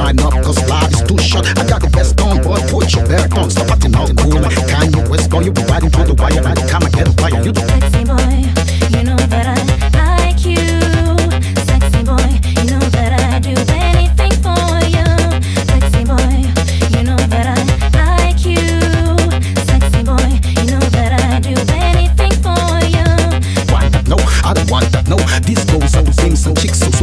mind up, cause life is too short. I got the best on, but put your belt on. Stop acting all cool. Can you whisper? You be riding through the wire, like time I get a fire. You the sexy boy, you know that I.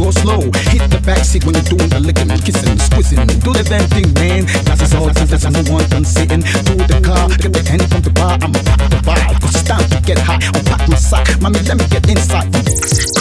go slow. Hit the backseat when you're doing the licking, kissing, squeezing. Do the damn thing, man. That's us all, that's I'm the one sitting. Do the car, get the end from the bar. I'm about to buy. Cause it's time to get hot. I'm packed my sock. Mommy, let me get inside.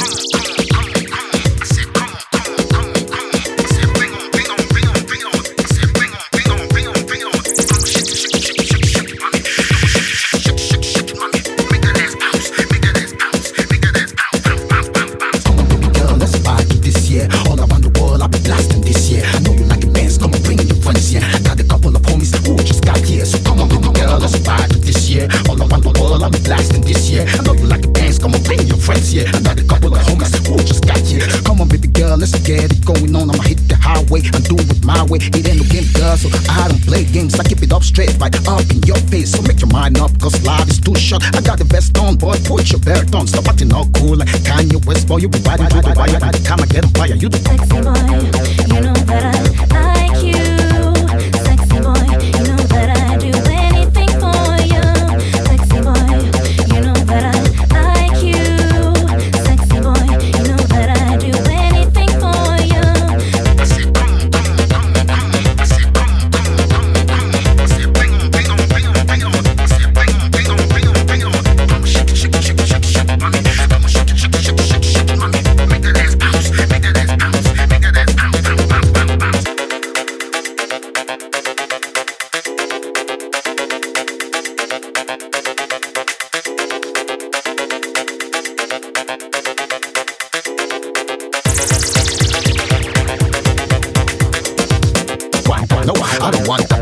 world, I'll be this year. I know you like to dance, come on, bring your friends here. I got a couple of homies who just got here. Come on, baby girl, let's get it going on. I'ma hit the highway, I do it my way. It ain't no game, girl, so I don't play games. I keep it up straight, right up in your face. So make your mind up, cause life is too short. I got the best on, boy, put your belt on. Stop acting all cool like Kanye West, boy. You be riding, riding, riding. By the time I get on fire, you the sexy boy. You know that I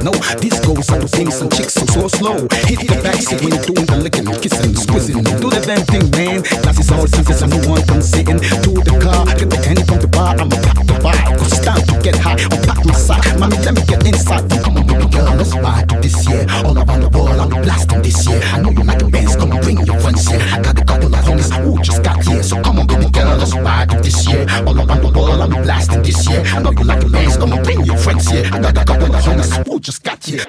No, this goes on sing some chicks so slow. Hit the backseat when you're doing the licking, kissing, squeezing. Do the damn thing, man. That's it's all since I'm one come in. to the car. Get the candy from the bar, I'ma pop the bar. Cause it's time to get high, I'll pop my sack, Mommy, let me get inside. Come on, baby girl, let's ride this year. All around the world, I'm blasting this year. I know you like the bands, come bring your friends here. I got a couple of homies who just got here. So come on, baby girl, let's ride this year. All Gaga, Gaga, Gaga, Gaga, Gaga, just got here.